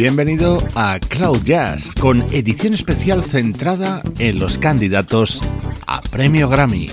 Bienvenido a Cloud Jazz con edición especial centrada en los candidatos a Premio Grammy.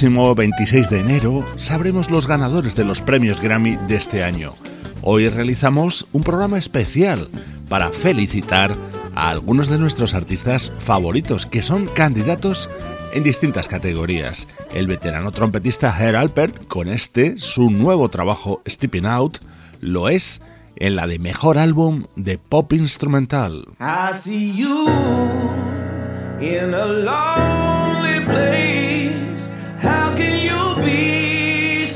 Próximo 26 de enero sabremos los ganadores de los premios Grammy de este año. Hoy realizamos un programa especial para felicitar a algunos de nuestros artistas favoritos que son candidatos en distintas categorías. El veterano trompetista Herr Alpert, con este, su nuevo trabajo Stepping Out, lo es en la de mejor álbum de pop instrumental. I see you in a lonely place.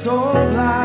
so blind.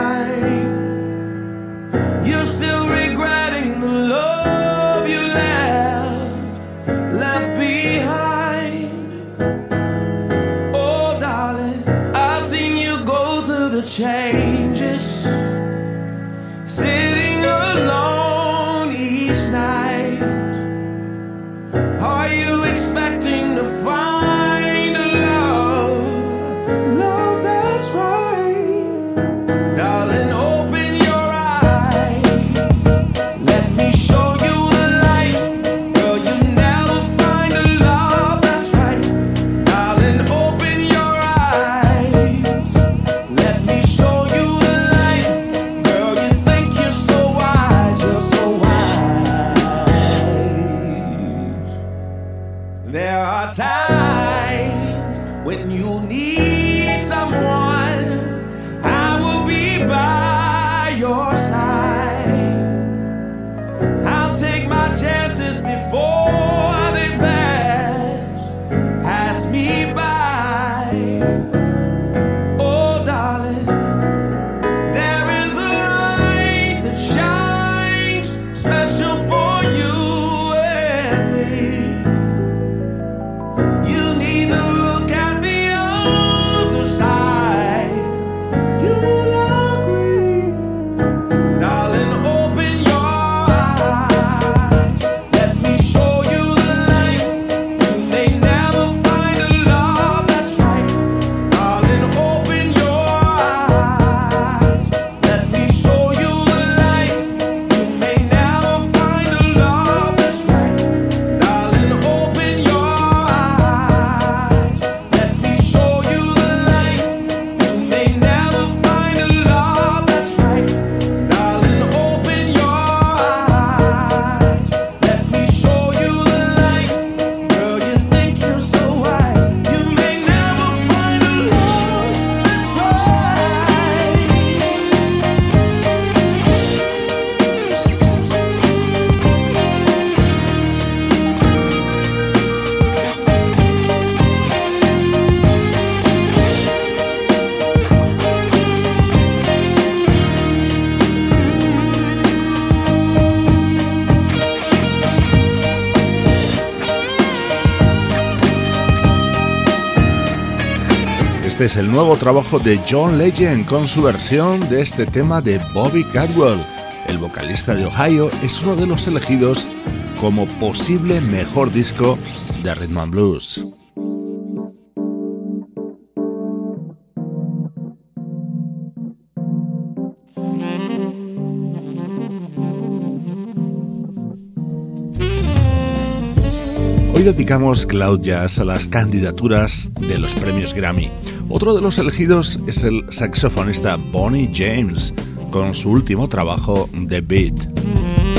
Este es el nuevo trabajo de John Legend con su versión de este tema de Bobby Cadwell. El vocalista de Ohio es uno de los elegidos como posible mejor disco de Rhythm Blues. Dedicamos Cloud a las candidaturas de los premios Grammy. Otro de los elegidos es el saxofonista Bonnie James, con su último trabajo, The Beat.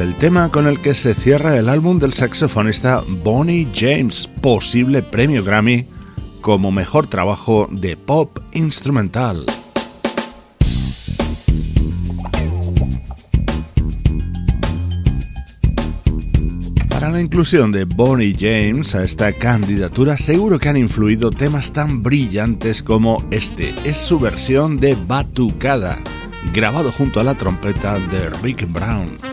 El tema con el que se cierra el álbum del saxofonista Bonnie James, posible premio Grammy como mejor trabajo de pop instrumental. Para la inclusión de Bonnie James a esta candidatura seguro que han influido temas tan brillantes como este. Es su versión de Batucada, grabado junto a la trompeta de Rick Brown.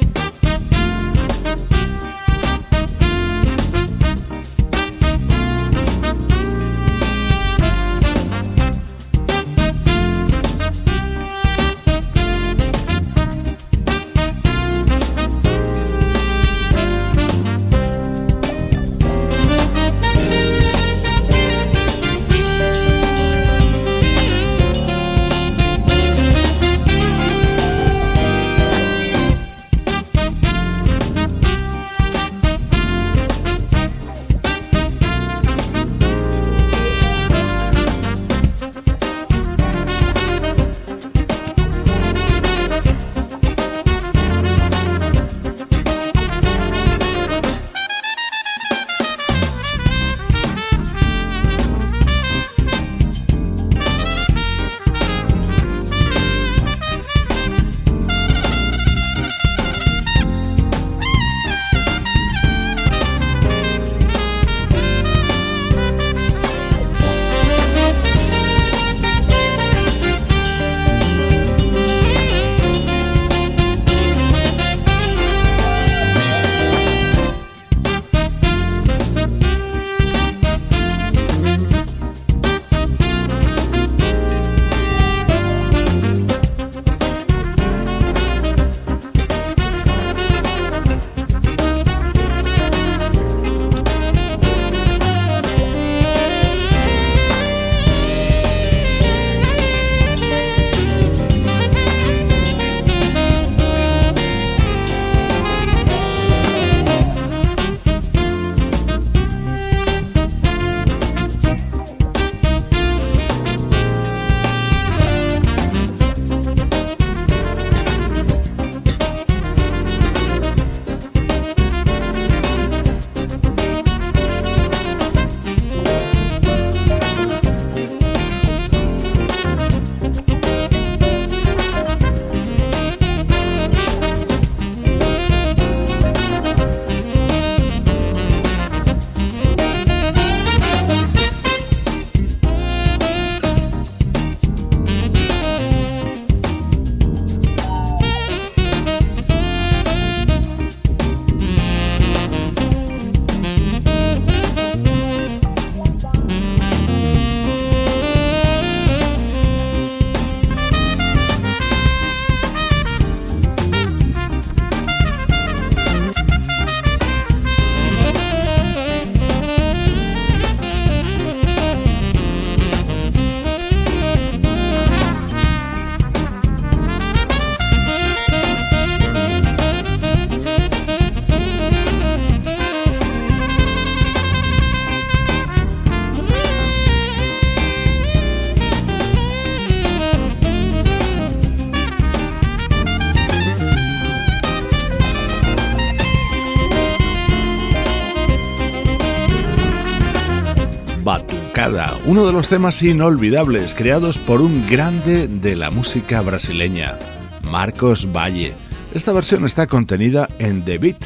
Uno de los temas inolvidables creados por un grande de la música brasileña, Marcos Valle. Esta versión está contenida en The Beat,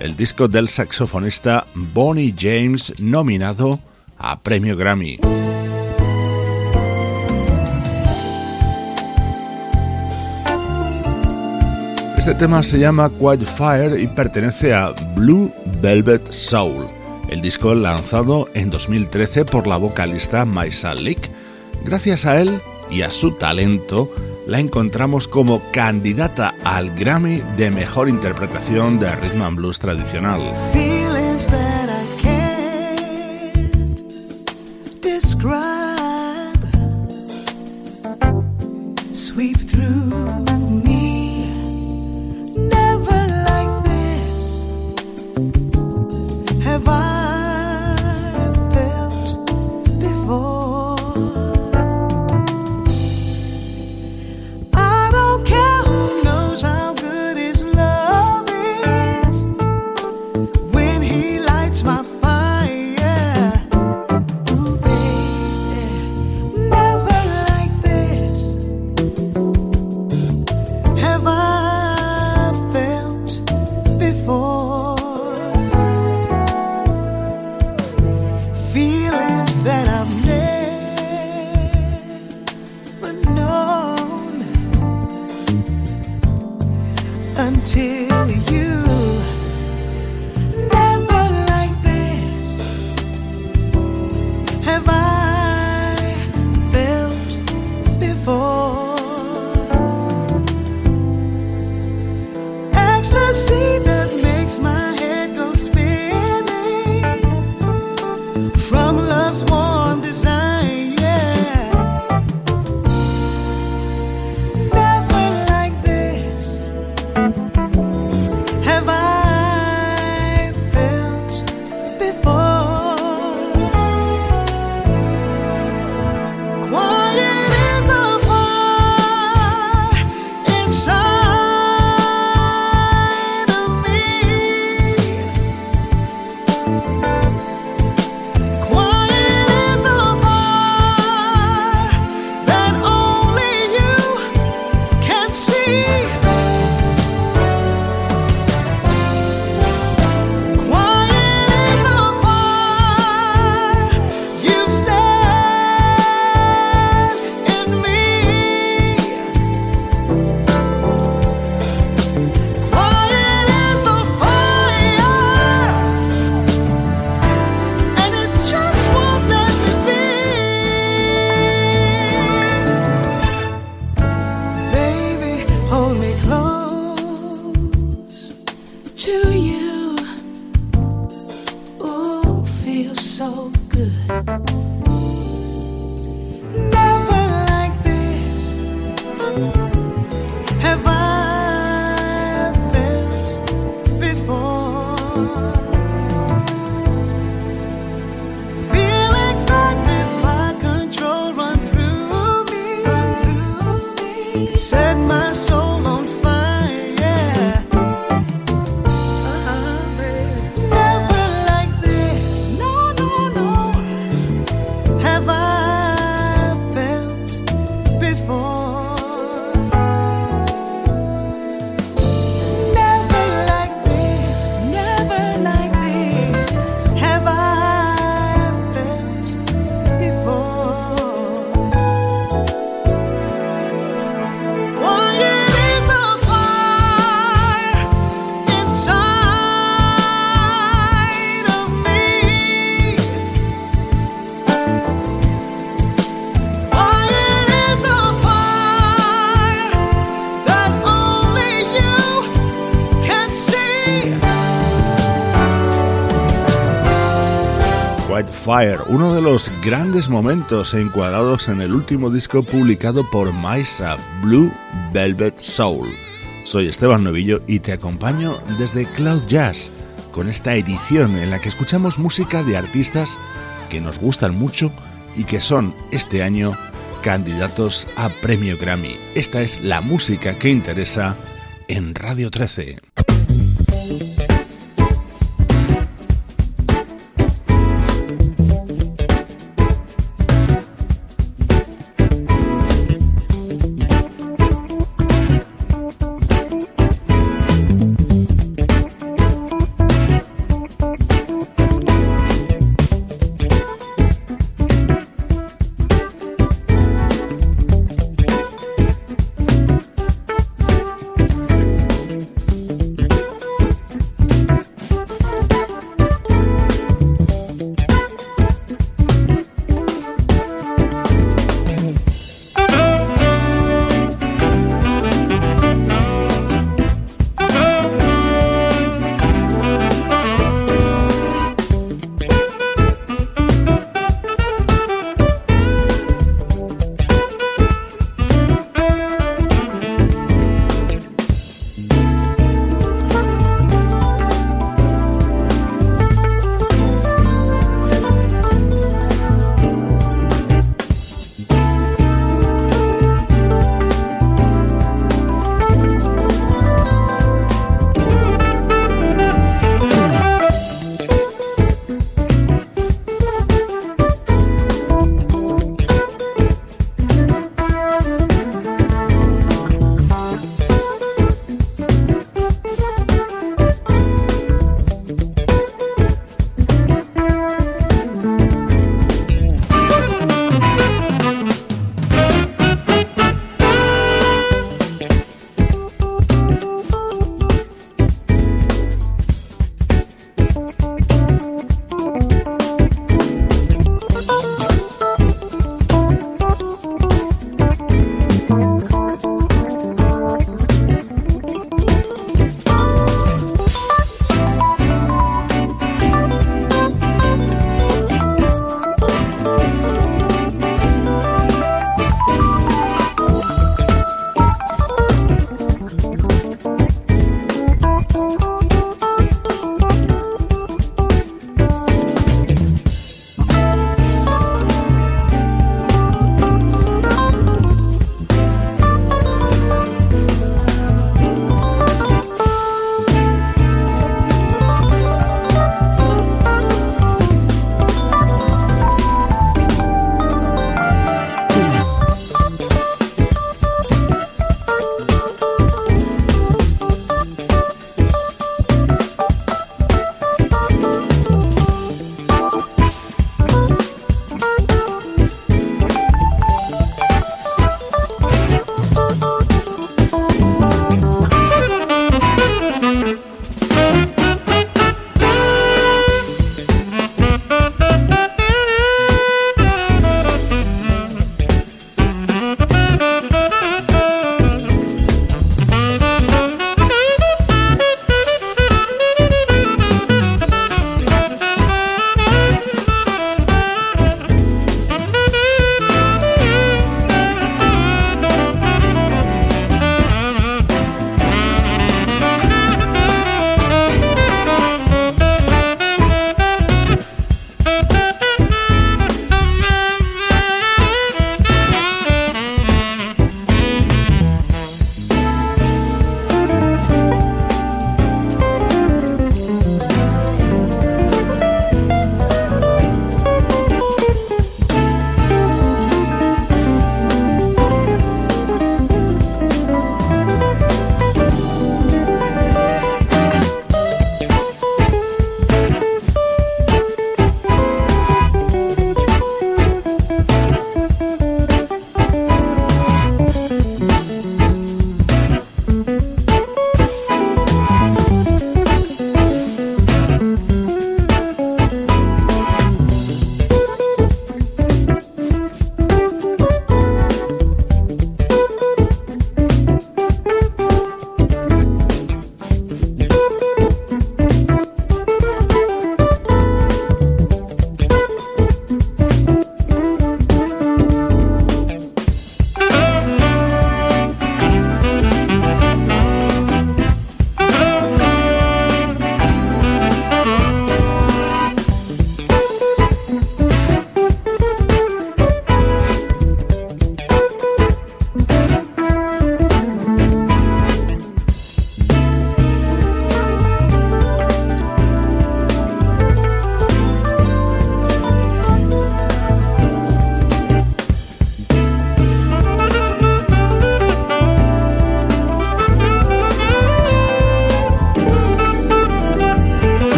el disco del saxofonista Bonnie James nominado a Premio Grammy. Este tema se llama Quiet Fire y pertenece a Blue Velvet Soul el disco lanzado en 2013 por la vocalista Maisa Lick. Gracias a él y a su talento, la encontramos como candidata al Grammy de Mejor Interpretación de Rhythm and Blues Tradicional. So Fire, uno de los grandes momentos encuadrados en el último disco publicado por Maisa, Blue Velvet Soul. Soy Esteban Novillo y te acompaño desde Cloud Jazz con esta edición en la que escuchamos música de artistas que nos gustan mucho y que son este año candidatos a premio Grammy. Esta es la música que interesa en Radio 13.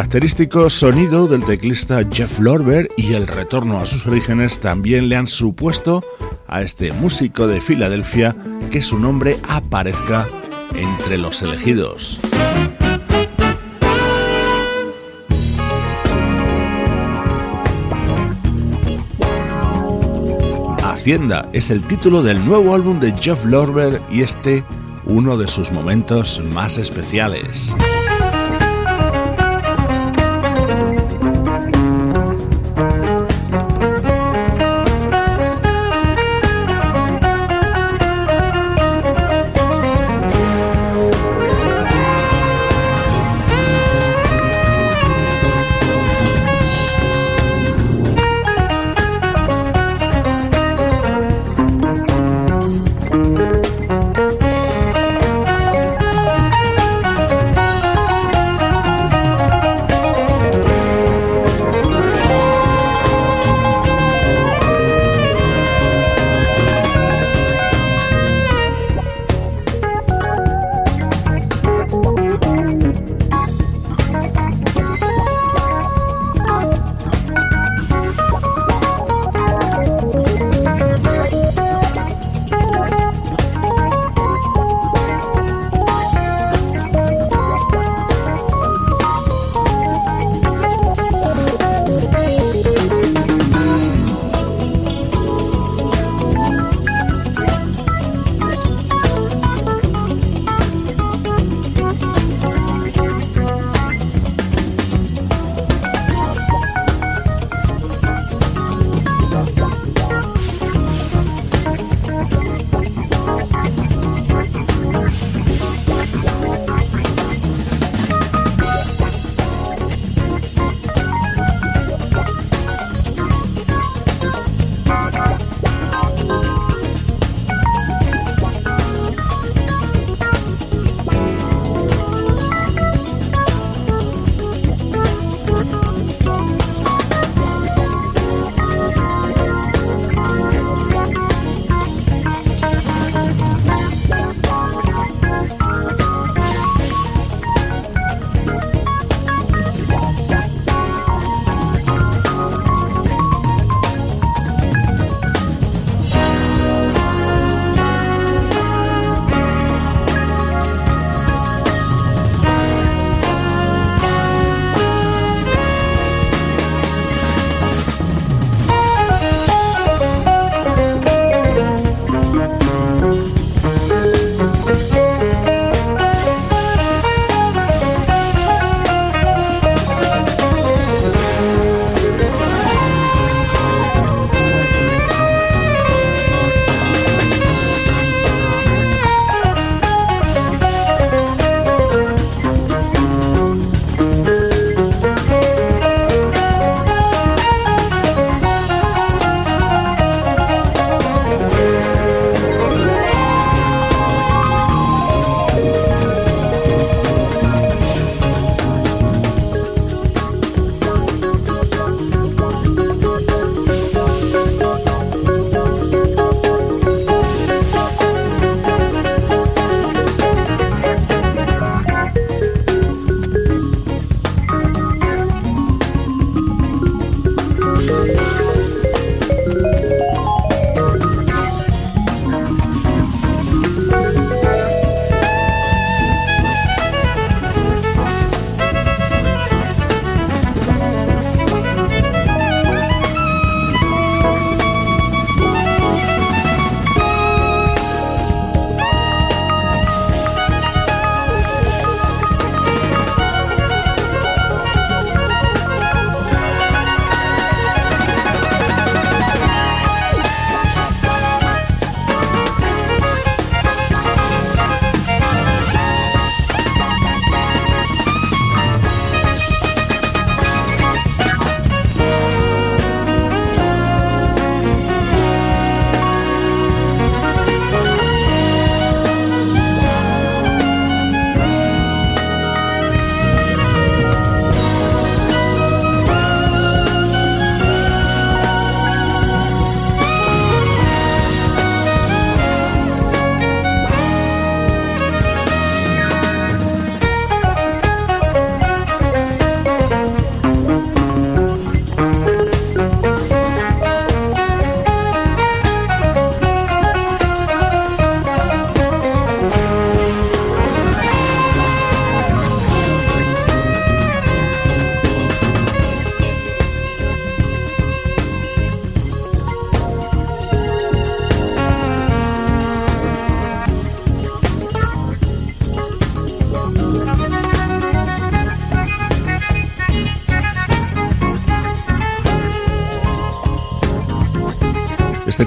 Característico sonido del teclista Jeff Lorber y el retorno a sus orígenes también le han supuesto a este músico de Filadelfia que su nombre aparezca entre los elegidos. Hacienda es el título del nuevo álbum de Jeff Lorber y este uno de sus momentos más especiales.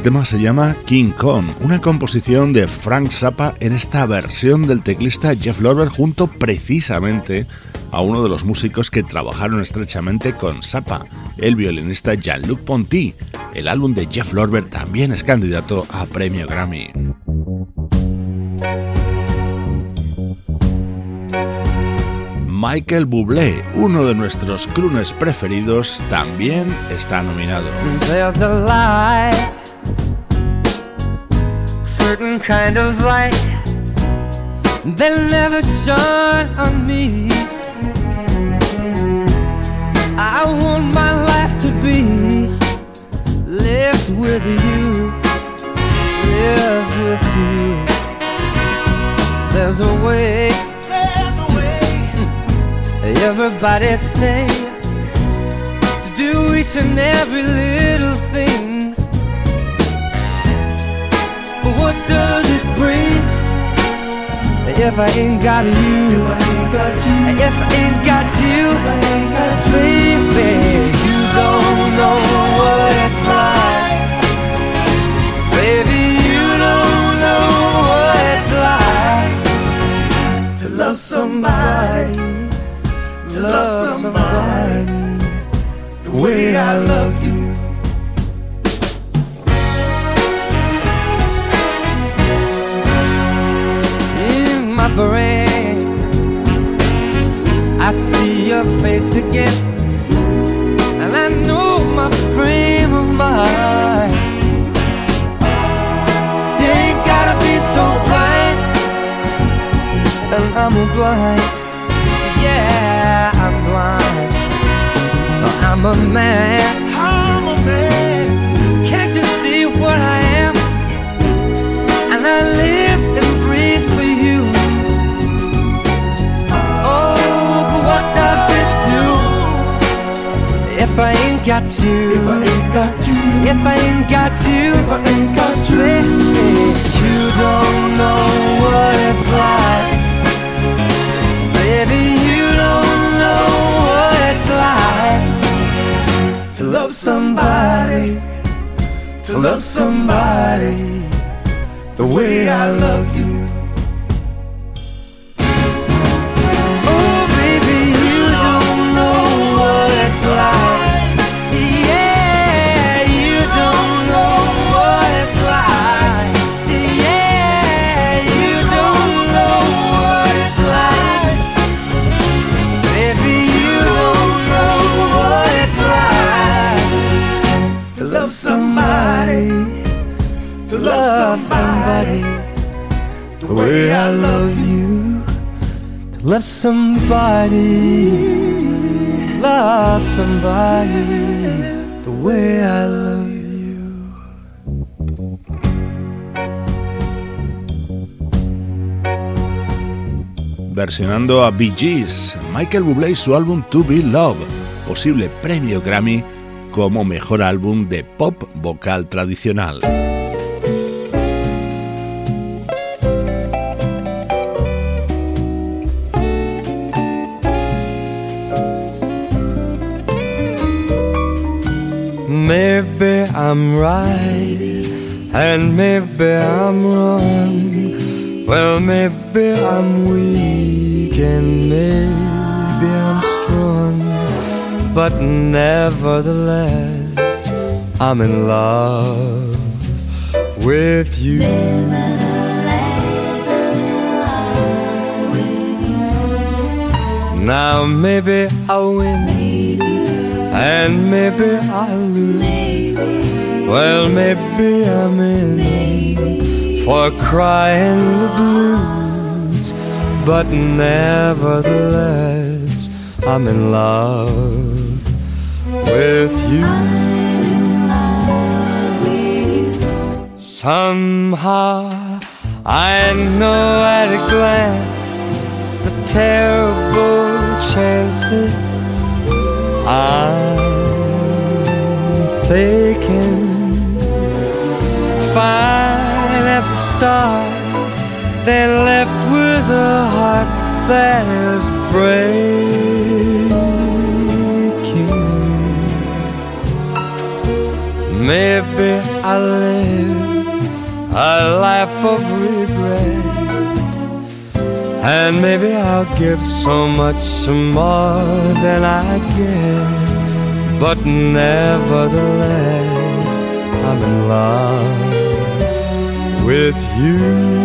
Tema se llama King Kong, una composición de Frank Zappa en esta versión del teclista Jeff Lorber junto precisamente a uno de los músicos que trabajaron estrechamente con Zappa, el violinista Jean-Luc Ponty. El álbum de Jeff Lorber también es candidato a premio Grammy. Michael Bublé, uno de nuestros crooners preferidos, también está nominado. There's a certain kind of light that never shone on me. I want my life to be lived with you, lived with you. There's a way. Everybody say to do each and every little thing. But what does it bring if I ain't got you? If I ain't got you, baby, you don't know what it's like. Baby, you don't know what it's like to love somebody see face again, and I know my frame of mind. You ain't gotta be so blind, and I'm blind yeah, I'm blind. I'm a man. If I ain't got you? If I ain't got you. If I ain't got you. If I ain't got you. You don't know what it's like, baby, you don't know what it's like. To love somebody, to love somebody the way I love you. Love somebody, love somebody the way I love you. Versionando a Bee Gees, Michael Bublé su álbum To Be Love, posible premio Grammy como mejor álbum de pop vocal tradicional. Right, and maybe I'm wrong. Well, maybe I'm weak, and maybe I'm strong. But nevertheless, I'm in love with you. Now maybe I'll win and maybe I lose. Well, maybe I'm in for crying the blues, but nevertheless, I'm in love with you. Somehow I know at a glance the terrible chances I'm taken at the start, then left with a heart that is breaking. Maybe I live a life of regret. And maybe I'll give so much more than I get. But nevertheless, I'm in love with you.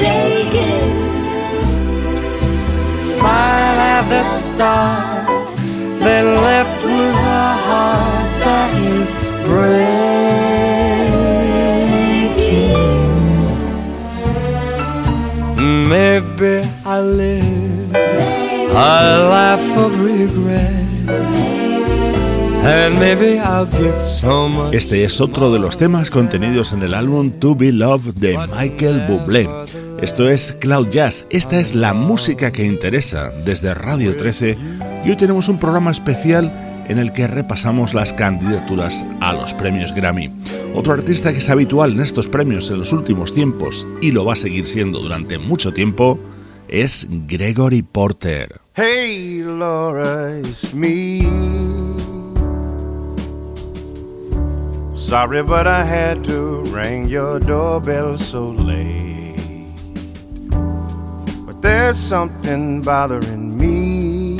taken. I'll have the start, then left with a heart that is breaking. Este es otro de los temas contenidos en el álbum To Be Loved de Michael Bublé. Esto es Cloud Jazz, esta es la música que interesa desde Radio 13 y hoy tenemos un programa especial en el que repasamos las candidaturas a los premios Grammy. Otro artista que es habitual en estos premios en los últimos tiempos y lo va a seguir siendo durante mucho tiempo es Gregory Porter. Hey Laura, it's me. Sorry, but I had to ring your doorbell so late. But there's something bothering me.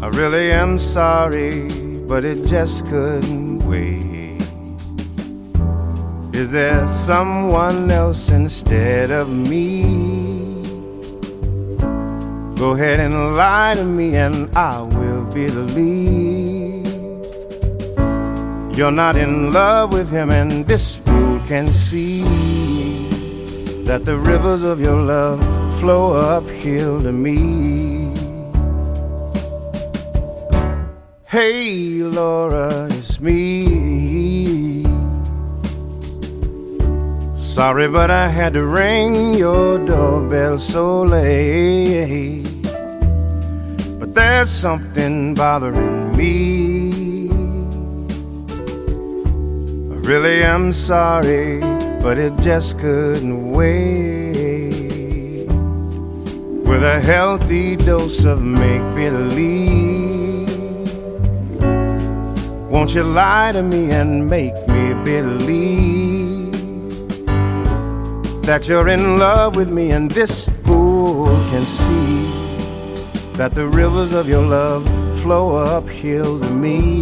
I really am sorry, but it just couldn't wait. Is there someone else instead of me? Go ahead and lie to me, and I will believe. You're not in love with him, and this fool can see that the rivers of your love flow uphill to me. Hey, Laura, it's me. Sorry, but I had to ring your doorbell so late. But there's something bothering me. I really am sorry, but it just couldn't wait. With a healthy dose of make believe. Won't you lie to me and make me believe that you're in love with me and this fool can see that the rivers of your love flow uphill to me?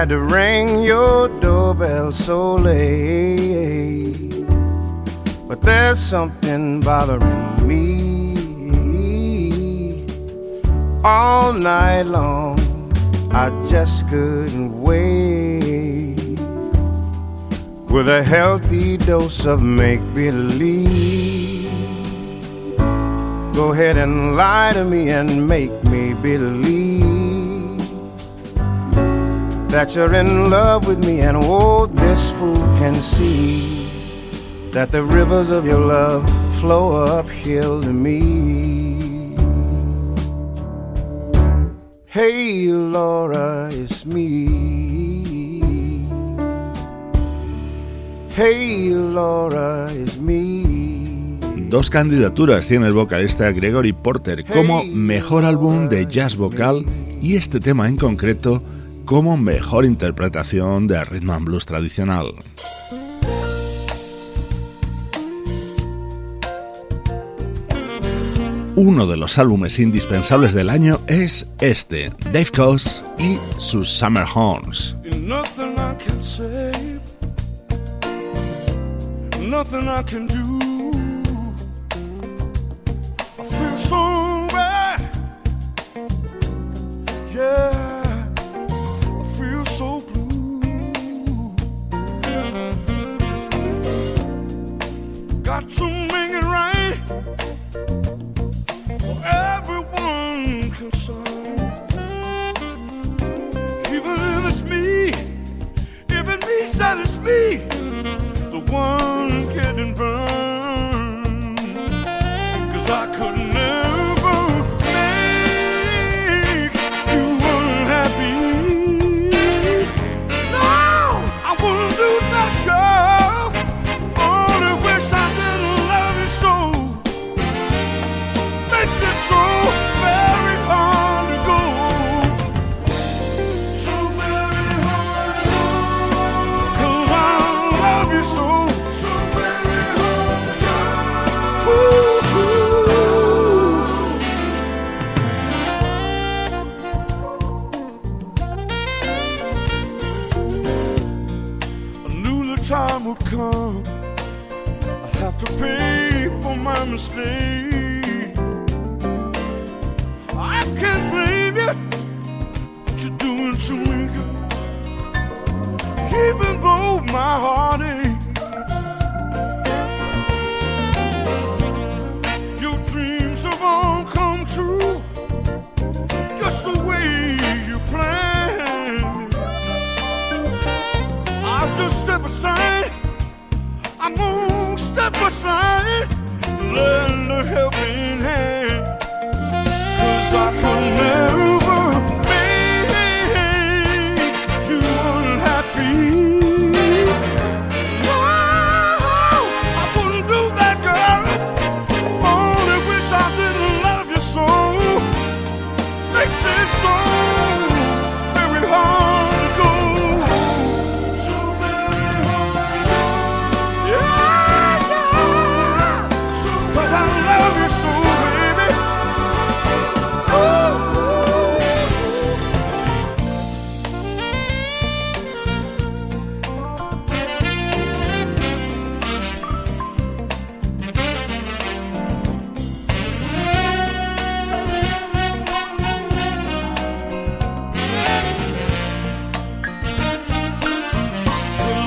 Had to ring your doorbell so late. But there's something bothering me all night long. I just couldn't wait with a healthy dose of make believe. Go ahead and lie to me and make me believe that you're in love with me, and oh, this fool can see that the rivers of your love flow uphill to me. Hey, Laura, it's me. Hey, Laura, it's me. Dos candidaturas tiene el vocalista Gregory Porter como mejor álbum de jazz vocal y este tema en concreto como mejor interpretación de rhythm and blues tradicional. Uno de los álbumes indispensables del año es este, Dave Coase y sus Summer Horns. to make it right for everyone concerned. Even if it's me, if it means that it's me, the one getting I couldn't.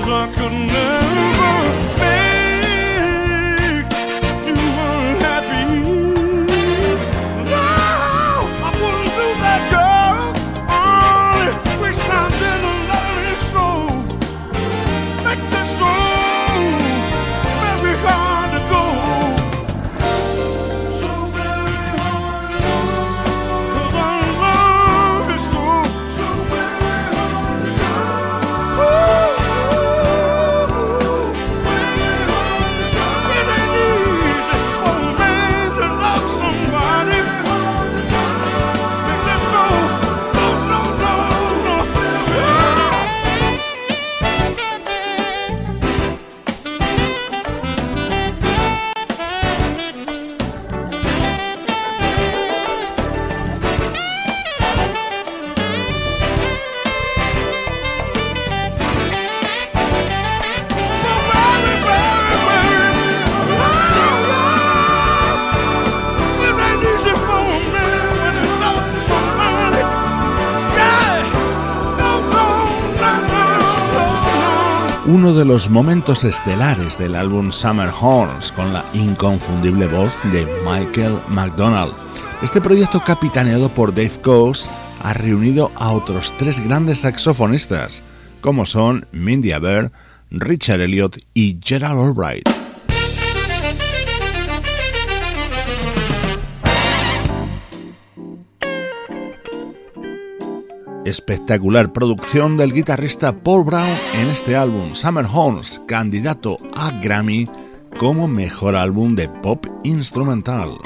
I could never make. De los momentos estelares del álbum Summer Horns con la inconfundible voz de Michael McDonald. Este proyecto capitaneado por Dave Coase ha reunido a otros tres grandes saxofonistas, como son Mindy Aber, Richard Elliot y Gerald Albright. Espectacular producción del guitarrista Paul Brown en este álbum Summer Horns, candidato a Grammy como mejor álbum de pop instrumental.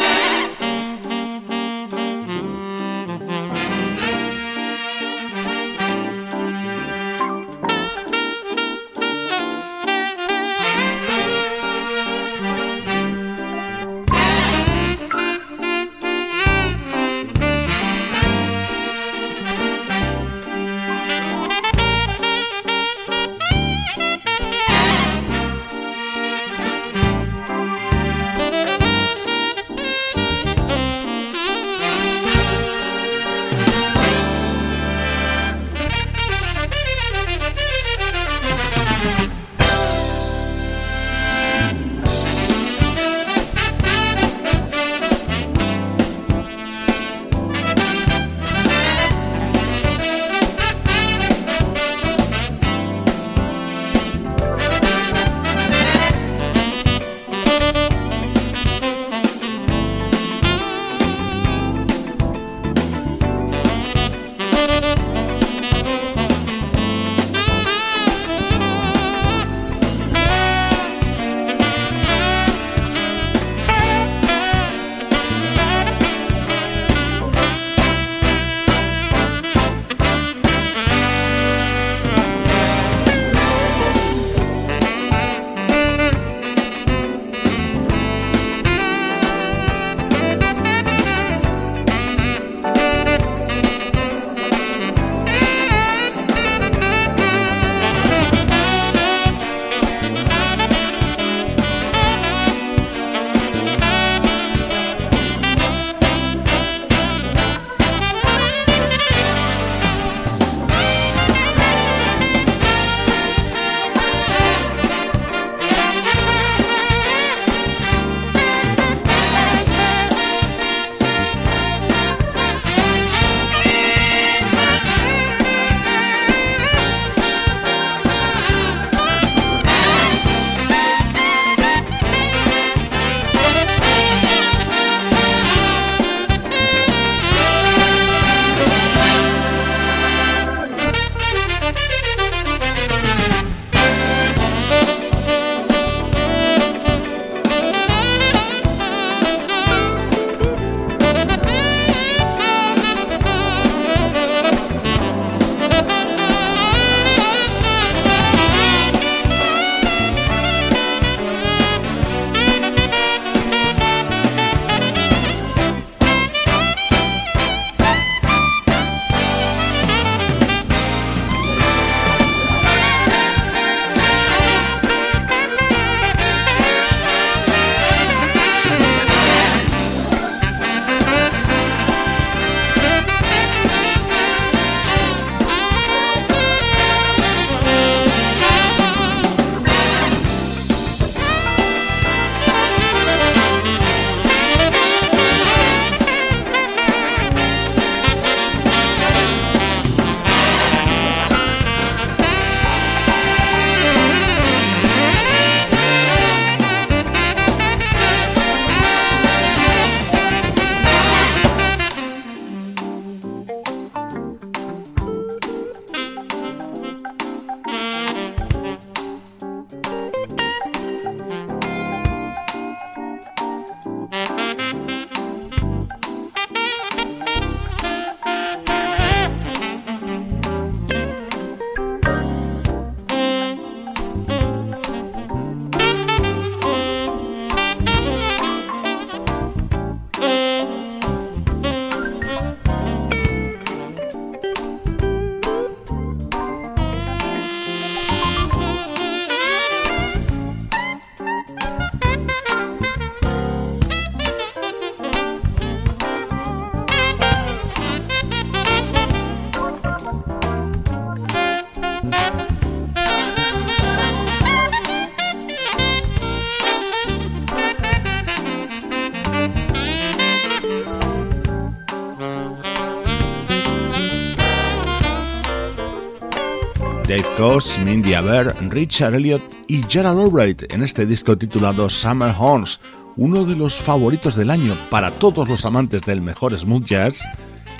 Músicos Mindy Aber, Richard Elliot y Gerald Albright en este disco titulado Summer Horns, uno de los favoritos del año para todos los amantes del mejor smooth jazz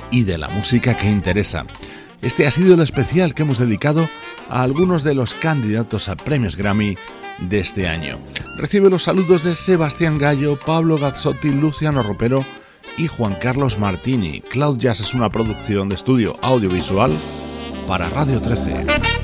y de la música que interesa. Este ha sido el especial que hemos dedicado a algunos de los candidatos a premios Grammy de este año. Recibe los saludos de Sebastián Gallo, Pablo Gazzotti, Luciano Ropero y Juan Carlos Martini. Cloud Jazz es una producción de estudio audiovisual para Radio 13.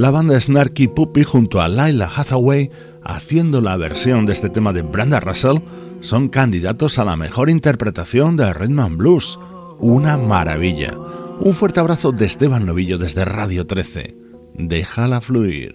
La banda Snarky Puppy junto a Lila Hathaway haciendo la versión de este tema de Brenda Russell son candidatos a la mejor interpretación de Redman Blues. Una maravilla. Un fuerte abrazo de Esteban Novillo desde Radio 13. Déjala fluir.